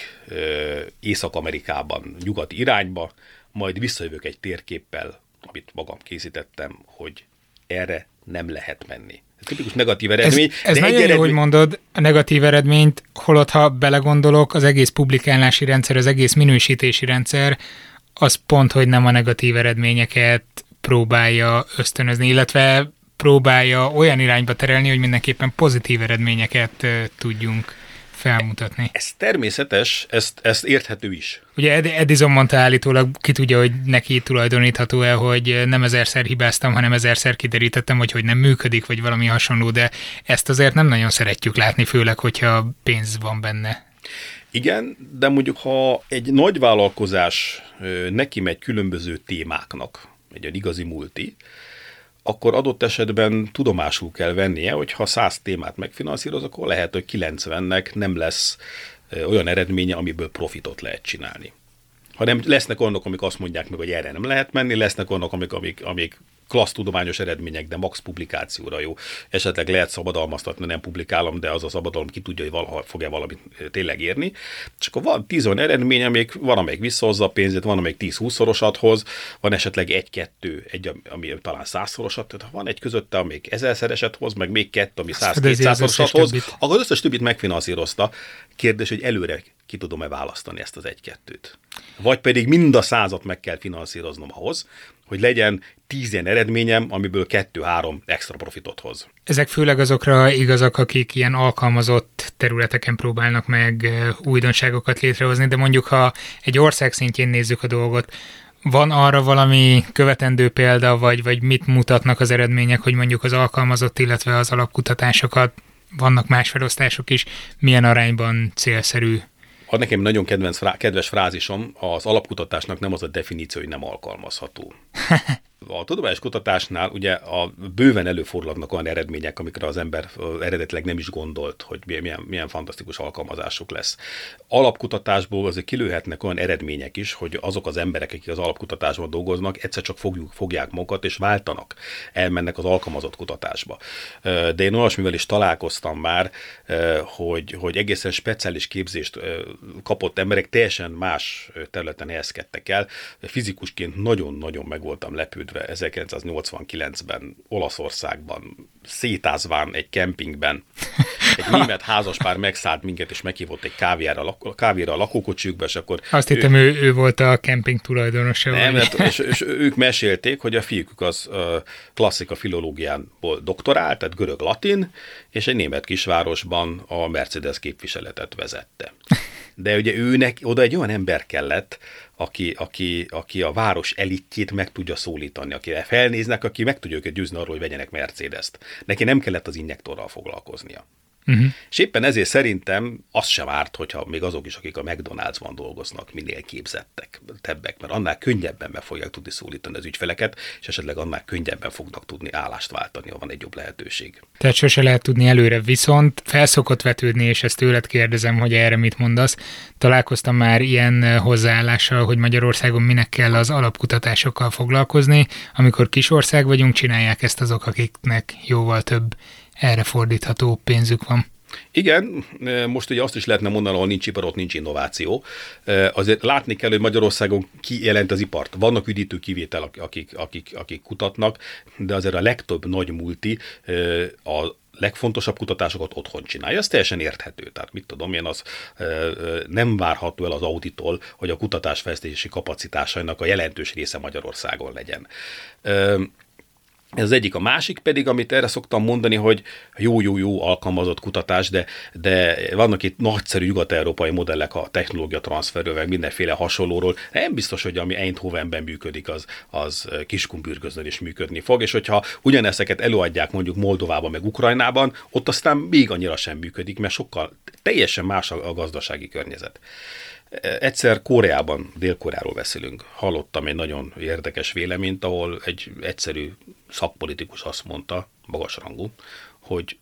Észak-Amerikában, nyugati irányba, majd visszajövök egy térképpel amit magam készítettem, hogy erre nem lehet menni. Ez tipikus negatív eredmény. Ez, ez de nagyon jó, eredmény... hogy mondod a negatív eredményt, holott ha belegondolok, az egész publikálási rendszer, az egész minősítési rendszer, az pont, hogy nem a negatív eredményeket próbálja ösztönözni, illetve próbálja olyan irányba terelni, hogy mindenképpen pozitív eredményeket tudjunk felmutatni. Ez természetes, ezt, ezt érthető is. Ugye Ed- Edison mondta állítólag, ki tudja, hogy neki tulajdonítható el, hogy nem ezerszer hibáztam, hanem ezerszer kiderítettem, hogy hogy nem működik, vagy valami hasonló, de ezt azért nem nagyon szeretjük látni, főleg, hogyha pénz van benne. Igen, de mondjuk, ha egy nagy vállalkozás neki megy különböző témáknak, egy igazi multi, akkor adott esetben tudomásul kell vennie, hogy ha 100 témát megfinanszíroz, akkor lehet, hogy 90-nek nem lesz olyan eredménye, amiből profitot lehet csinálni. Hanem lesznek olyanok, amik azt mondják meg, hogy erre nem lehet menni, lesznek olyanok, amik, amik, amik klassz tudományos eredmények, de max publikációra jó. Esetleg lehet szabadalmaztatni, nem publikálom, de az a szabadalom ki tudja, hogy valaha fog-e valamit tényleg érni. És akkor van tíz olyan eredmény, amelyik van, amelyik visszahozza a pénzét, van, amelyik 10-20 szorosat hoz, van esetleg egy-kettő, egy, ami talán százszorosat, tehát van egy közötte, amelyik ezerszereset hoz, meg még kettő, ami száz-kétszázszorosat hoz, akkor az összes többit megfinanszírozta. Kérdés, hogy előre ki tudom-e választani ezt az egy-kettőt. Vagy pedig mind a százat meg kell finanszíroznom ahhoz, hogy legyen tíz ilyen eredményem, amiből kettő-három extra profitot hoz. Ezek főleg azokra igazak, akik ilyen alkalmazott területeken próbálnak meg újdonságokat létrehozni, de mondjuk ha egy ország szintjén nézzük a dolgot, van arra valami követendő példa, vagy, vagy mit mutatnak az eredmények, hogy mondjuk az alkalmazott, illetve az alapkutatásokat, vannak más felosztások is, milyen arányban célszerű Ad nekem nagyon kedvenc, kedves frázisom, az alapkutatásnak nem az a definíció, hogy nem alkalmazható. A tudományos kutatásnál ugye a bőven előfordulnak olyan eredmények, amikre az ember eredetileg nem is gondolt, hogy milyen, milyen fantasztikus alkalmazásuk lesz. Alapkutatásból azért kilőhetnek olyan eredmények is, hogy azok az emberek, akik az alapkutatásban dolgoznak, egyszer csak fogjuk, fogják magukat és váltanak, elmennek az alkalmazott kutatásba. De én olyasmivel is találkoztam már, hogy, hogy egészen speciális képzést kapott emberek teljesen más területen helyezkedtek el. Fizikusként nagyon-nagyon meg voltam lepődve illetve 1989-ben Olaszországban szétázván egy kempingben egy német házaspár megszállt minket, és meghívott egy kávéra, kávéra a lakókocsiukba, és akkor... Azt ő, hittem, ő, ő volt a kemping tulajdonosa. Nem, mert, és, és, ők mesélték, hogy a fiúk az klasszika filológiánból doktorált, tehát görög-latin, és egy német kisvárosban a Mercedes képviseletet vezette. De ugye őnek oda egy olyan ember kellett, aki, aki, aki a város elitjét meg tudja szólítani, akire felnéznek, aki meg tudja őket győzni arról, hogy vegyenek Mercedes-t. Neki nem kellett az injektorral foglalkoznia. Uh-huh. És éppen ezért szerintem az sem árt, hogyha még azok is, akik a McDonald'sban dolgoznak, minél képzettek, tebbek, mert annál könnyebben be fogják tudni szólítani az ügyfeleket, és esetleg annál könnyebben fognak tudni állást váltani, ha van egy jobb lehetőség. Tehát sose lehet tudni előre, viszont felszokott vetődni, és ezt tőled kérdezem, hogy erre mit mondasz. Találkoztam már ilyen hozzáállással, hogy Magyarországon minek kell az alapkutatásokkal foglalkozni, amikor kisország vagyunk, csinálják ezt azok, akiknek jóval több erre fordítható pénzük van. Igen, most ugye azt is lehetne mondani, hogy nincs ipar, ott nincs innováció. Azért látni kell, hogy Magyarországon ki jelent az ipart. Vannak üdítő kivétel, akik, akik, akik kutatnak, de azért a legtöbb nagy multi a legfontosabb kutatásokat otthon csinálja. Ez teljesen érthető. Tehát mit tudom én, az nem várható el az auditól, hogy a kutatásfejlesztési kapacitásainak a jelentős része Magyarországon legyen. Ez az egyik. A másik pedig, amit erre szoktam mondani, hogy jó-jó-jó alkalmazott kutatás, de, de vannak itt nagyszerű nyugat-európai modellek a technológia transferről, meg mindenféle hasonlóról. Nem biztos, hogy ami Eindhovenben működik, az, az Kiskunbürgözön is működni fog, és hogyha ugyanezeket előadják mondjuk Moldovában, meg Ukrajnában, ott aztán még annyira sem működik, mert sokkal teljesen más a, gazdasági környezet. Egyszer Koreában, Dél-Koreáról beszélünk, hallottam egy nagyon érdekes véleményt, ahol egy egyszerű szakpolitikus azt mondta, magasrangú, hogy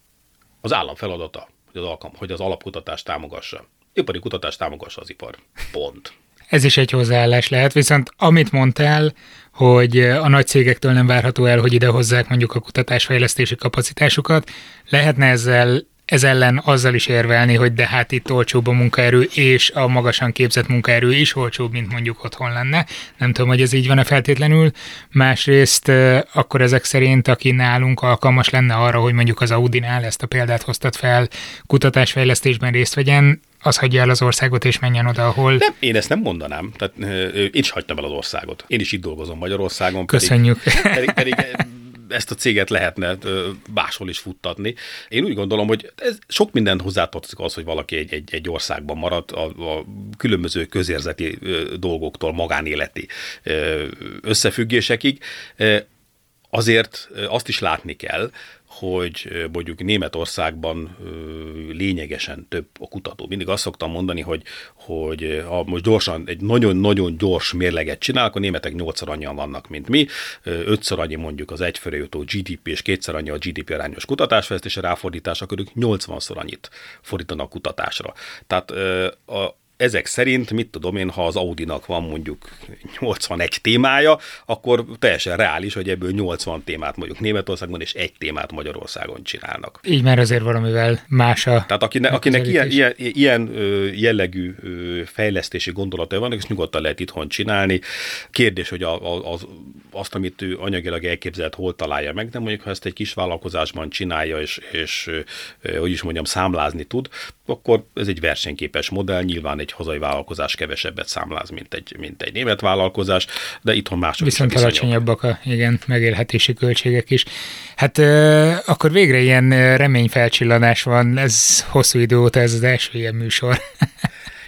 az állam feladata, hogy az, alkalm, hogy az alapkutatást támogassa. Ipari kutatást támogassa az ipar. Pont. Ez is egy hozzáállás lehet, viszont amit mondtál, hogy a nagy cégektől nem várható el, hogy ide hozzák mondjuk a kutatásfejlesztési kapacitásukat, lehetne ezzel ez ellen azzal is érvelni, hogy de hát itt olcsóbb a munkaerő, és a magasan képzett munkaerő is olcsóbb, mint mondjuk otthon lenne. Nem tudom, hogy ez így van-e feltétlenül. Másrészt akkor ezek szerint, aki nálunk alkalmas lenne arra, hogy mondjuk az Audi-nál ezt a példát hoztat fel, kutatásfejlesztésben részt vegyen, az hagyja el az országot és menjen oda, ahol... Nem, én ezt nem mondanám. Tehát, én is hagytam el az országot. Én is itt dolgozom Magyarországon. Köszönjük. Pedig, pedig, pedig ezt a céget lehetne máshol is futtatni. Én úgy gondolom, hogy ez sok mindent hozzátartozik az, hogy valaki egy, egy, egy országban marad a, a különböző közérzeti dolgoktól, magánéleti összefüggésekig. Azért azt is látni kell, hogy mondjuk Németországban lényegesen több a kutató. Mindig azt szoktam mondani, hogy, hogy ha most gyorsan egy nagyon-nagyon gyors mérleget csinál, akkor németek nyolcszor annyian vannak, mint mi, ötször annyi mondjuk az egyfőre jutó GDP, és kétszer annyi a GDP arányos kutatásfejlesztése ráfordítás, akkor ők 80-szor annyit fordítanak kutatásra. Tehát a, ezek szerint, mit tudom én, ha az Audinak van mondjuk 81 témája, akkor teljesen reális, hogy ebből 80 témát mondjuk Németországban, és egy témát Magyarországon csinálnak. Így már azért valamivel más a Tehát akinek, akinek ilyen, ilyen, ilyen jellegű fejlesztési gondolatai vannak, ezt nyugodtan lehet itthon csinálni. Kérdés, hogy a, a, az, azt, amit ő anyagilag elképzelt, hol találja meg, de mondjuk, ha ezt egy kis vállalkozásban csinálja, és, és hogy is mondjam, számlázni tud, akkor ez egy versenyképes modell, nyilván egy hazai vállalkozás kevesebbet számláz, mint egy, mint egy német vállalkozás, de itthon mások Viszont alacsonyabbak a igen, megélhetési költségek is. Hát euh, akkor végre ilyen reményfelcsillanás van, ez hosszú idő óta ez az első ilyen műsor.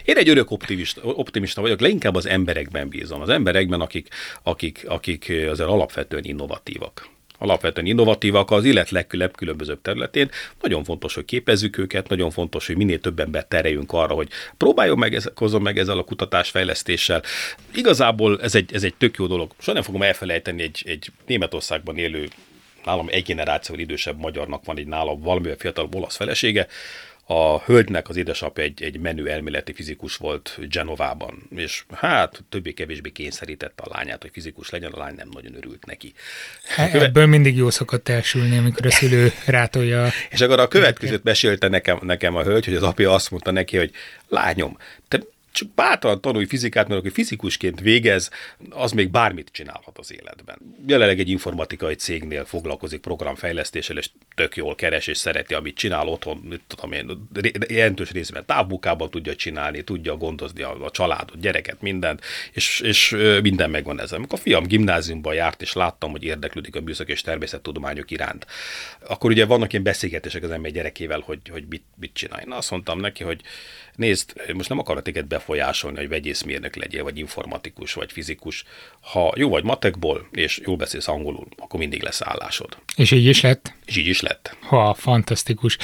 Én egy örök optimista, optimista vagyok, leginkább az emberekben bízom. Az emberekben, akik, akik, akik azért alapvetően innovatívak alapvetően innovatívak az élet legkülönbözőbb területén. Nagyon fontos, hogy képezzük őket, nagyon fontos, hogy minél több embert tereljünk arra, hogy próbáljon meg, ez, meg ezzel a kutatásfejlesztéssel. Igazából ez egy, ez egy tök jó dolog. Soha nem fogom elfelejteni egy, egy Németországban élő nálam egy generációval idősebb magyarnak van egy nálam valamivel fiatalabb olasz felesége, a hölgynek az édesapja egy, egy menő elméleti fizikus volt Genovában, és hát többé-kevésbé kényszerítette a lányát, hogy fizikus legyen, a lány nem nagyon örült neki. Köve... Ebből mindig jó szokott elsülni, amikor a szülő rátolja. És akkor a következőt mesélte nekem, nekem a hölgy, hogy az apja azt mondta neki, hogy lányom, te csak bátran tanulj fizikát, mert aki fizikusként végez, az még bármit csinálhat az életben. Jelenleg egy informatikai cégnél foglalkozik programfejlesztéssel, és tök jól keres, és szereti, amit csinál otthon, mit tudom én, jelentős részben távbukában tudja csinálni, tudja gondozni a, a családot, gyereket, mindent, és, és minden megvan ezzel. Amikor a fiam gimnáziumban járt, és láttam, hogy érdeklődik a műszak és természettudományok iránt, akkor ugye vannak ilyen beszélgetések az ember gyerekével, hogy, hogy mit, mit csinálj. Na, azt mondtam neki, hogy nézd, most nem akarok téged befolyásolni, hogy vegyészmérnök legyél, vagy informatikus, vagy fizikus. Ha jó vagy matekból, és jól beszélsz angolul, akkor mindig lesz állásod. És így is lett? És így is lett. Ha, fantasztikus.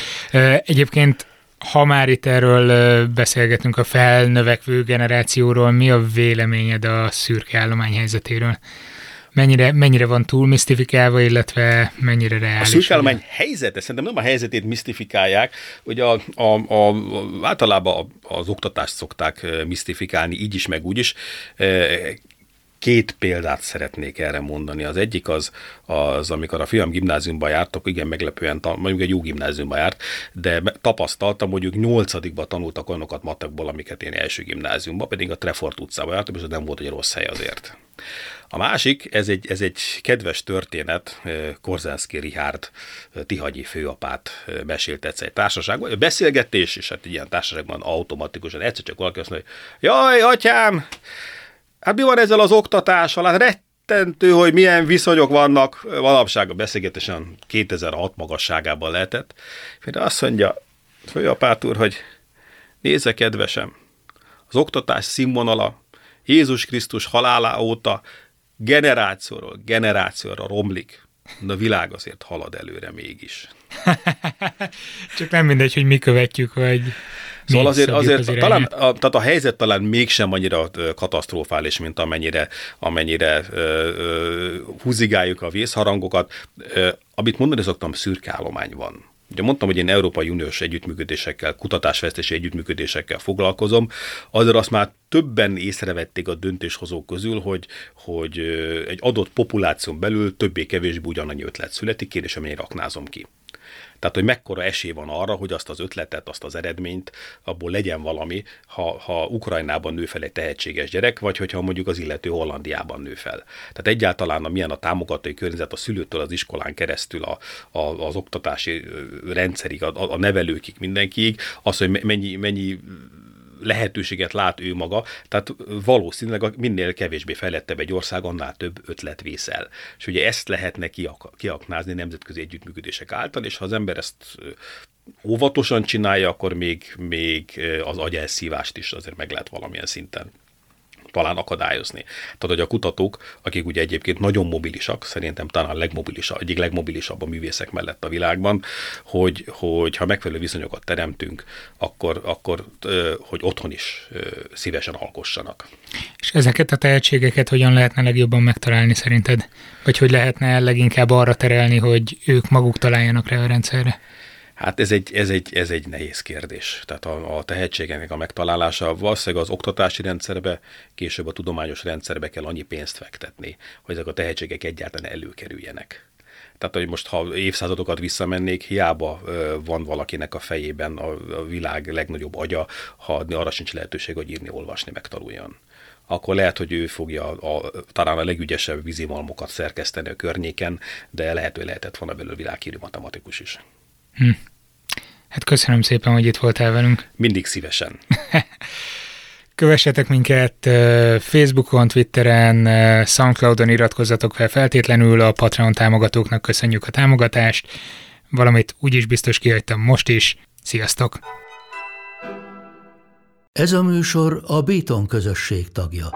Egyébként ha már itt erről beszélgetünk a felnövekvő generációról, mi a véleményed a szürke állomány helyzetéről? Mennyire, mennyire van túl misztifikálva, illetve mennyire reális. A szűkállomány helyzete, szerintem nem a helyzetét misztifikálják, hogy a, a, a, általában az oktatást szokták misztifikálni, így is, meg úgy is. Két példát szeretnék erre mondani. Az egyik az, az amikor a fiam gimnáziumban jártak, igen meglepően, mondjuk egy jó gimnáziumban járt, de tapasztaltam, mondjuk nyolcadikba tanultak olyanokat matekból, amiket én első gimnáziumban, pedig a Trefort utcában jártam, és nem volt egy rossz hely azért. A másik, ez egy, ez egy kedves történet, Korzánszki Richard Tihagyi főapát mesélt egyszer egy társaságban. Beszélgetés, és hát ilyen társaságban automatikusan egyszer csak valaki azt mondja, jaj, atyám, hát mi van ezzel az oktatással? Hát rettentő, hogy milyen viszonyok vannak. Manapság a beszélgetésen 2006 magasságában lehetett. De azt mondja, főapát úr, hogy nézze, kedvesem, az oktatás színvonala Jézus Krisztus halálá óta generációról generációra romlik. De a világ azért halad előre mégis. Csak nem mindegy, hogy mi követjük, vagy Szóval azért, azért az talán, a, tehát a helyzet talán mégsem annyira katasztrofális, mint amennyire, amennyire ö, ö, húzigáljuk a vészharangokat. Ö, amit mondani szoktam, szürke állomány van. Ugye mondtam, hogy én Európai Uniós együttműködésekkel, kutatásfejlesztési együttműködésekkel foglalkozom, azért azt már többen észrevették a döntéshozók közül, hogy, hogy egy adott populáción belül többé-kevésbé ugyanannyi ötlet születik, kérdés, mennyire raknázom ki. Tehát, hogy mekkora esély van arra, hogy azt az ötletet, azt az eredményt, abból legyen valami, ha, ha Ukrajnában nő fel egy tehetséges gyerek, vagy hogyha mondjuk az illető Hollandiában nő fel. Tehát egyáltalán a milyen a támogatói környezet a szülőtől az iskolán keresztül a, a, az oktatási rendszerig, a, a nevelőkig, mindenkiig, az, hogy mennyi, mennyi lehetőséget lát ő maga, tehát valószínűleg minél kevésbé fejlettebb egy ország, annál több ötlet vészel. És ugye ezt lehetne kiak- kiaknázni nemzetközi együttműködések által, és ha az ember ezt óvatosan csinálja, akkor még, még az agyelszívást is azért meg lehet valamilyen szinten talán akadályozni. Tehát, hogy a kutatók, akik ugye egyébként nagyon mobilisak, szerintem talán legmobilisabb, egyik legmobilisabb a művészek mellett a világban, hogy, hogy ha megfelelő viszonyokat teremtünk, akkor, akkor hogy otthon is szívesen alkossanak. És ezeket a tehetségeket hogyan lehetne legjobban megtalálni szerinted? Vagy hogy lehetne leginkább arra terelni, hogy ők maguk találjanak rá a rendszerre? Hát ez egy, ez egy, ez egy nehéz kérdés. Tehát a, a tehetségeknek a megtalálása valószínűleg az oktatási rendszerbe, később a tudományos rendszerbe kell annyi pénzt fektetni, hogy ezek a tehetségek egyáltalán előkerüljenek. Tehát, hogy most ha évszázadokat visszamennék, hiába van valakinek a fejében a világ legnagyobb agya, ha arra sincs lehetőség, hogy írni, olvasni, megtanuljon akkor lehet, hogy ő fogja a, talán a legügyesebb vízimalmokat szerkeszteni a környéken, de lehet, hogy lehetett volna belőle világhírű matematikus is. Hm. Hát köszönöm szépen, hogy itt voltál velünk. Mindig szívesen. Kövessetek minket Facebookon, Twitteren, Soundcloudon iratkozzatok fel feltétlenül, a Patreon támogatóknak köszönjük a támogatást. Valamit úgyis biztos kihagytam most is. Sziasztok! Ez a műsor a Béton közösség tagja.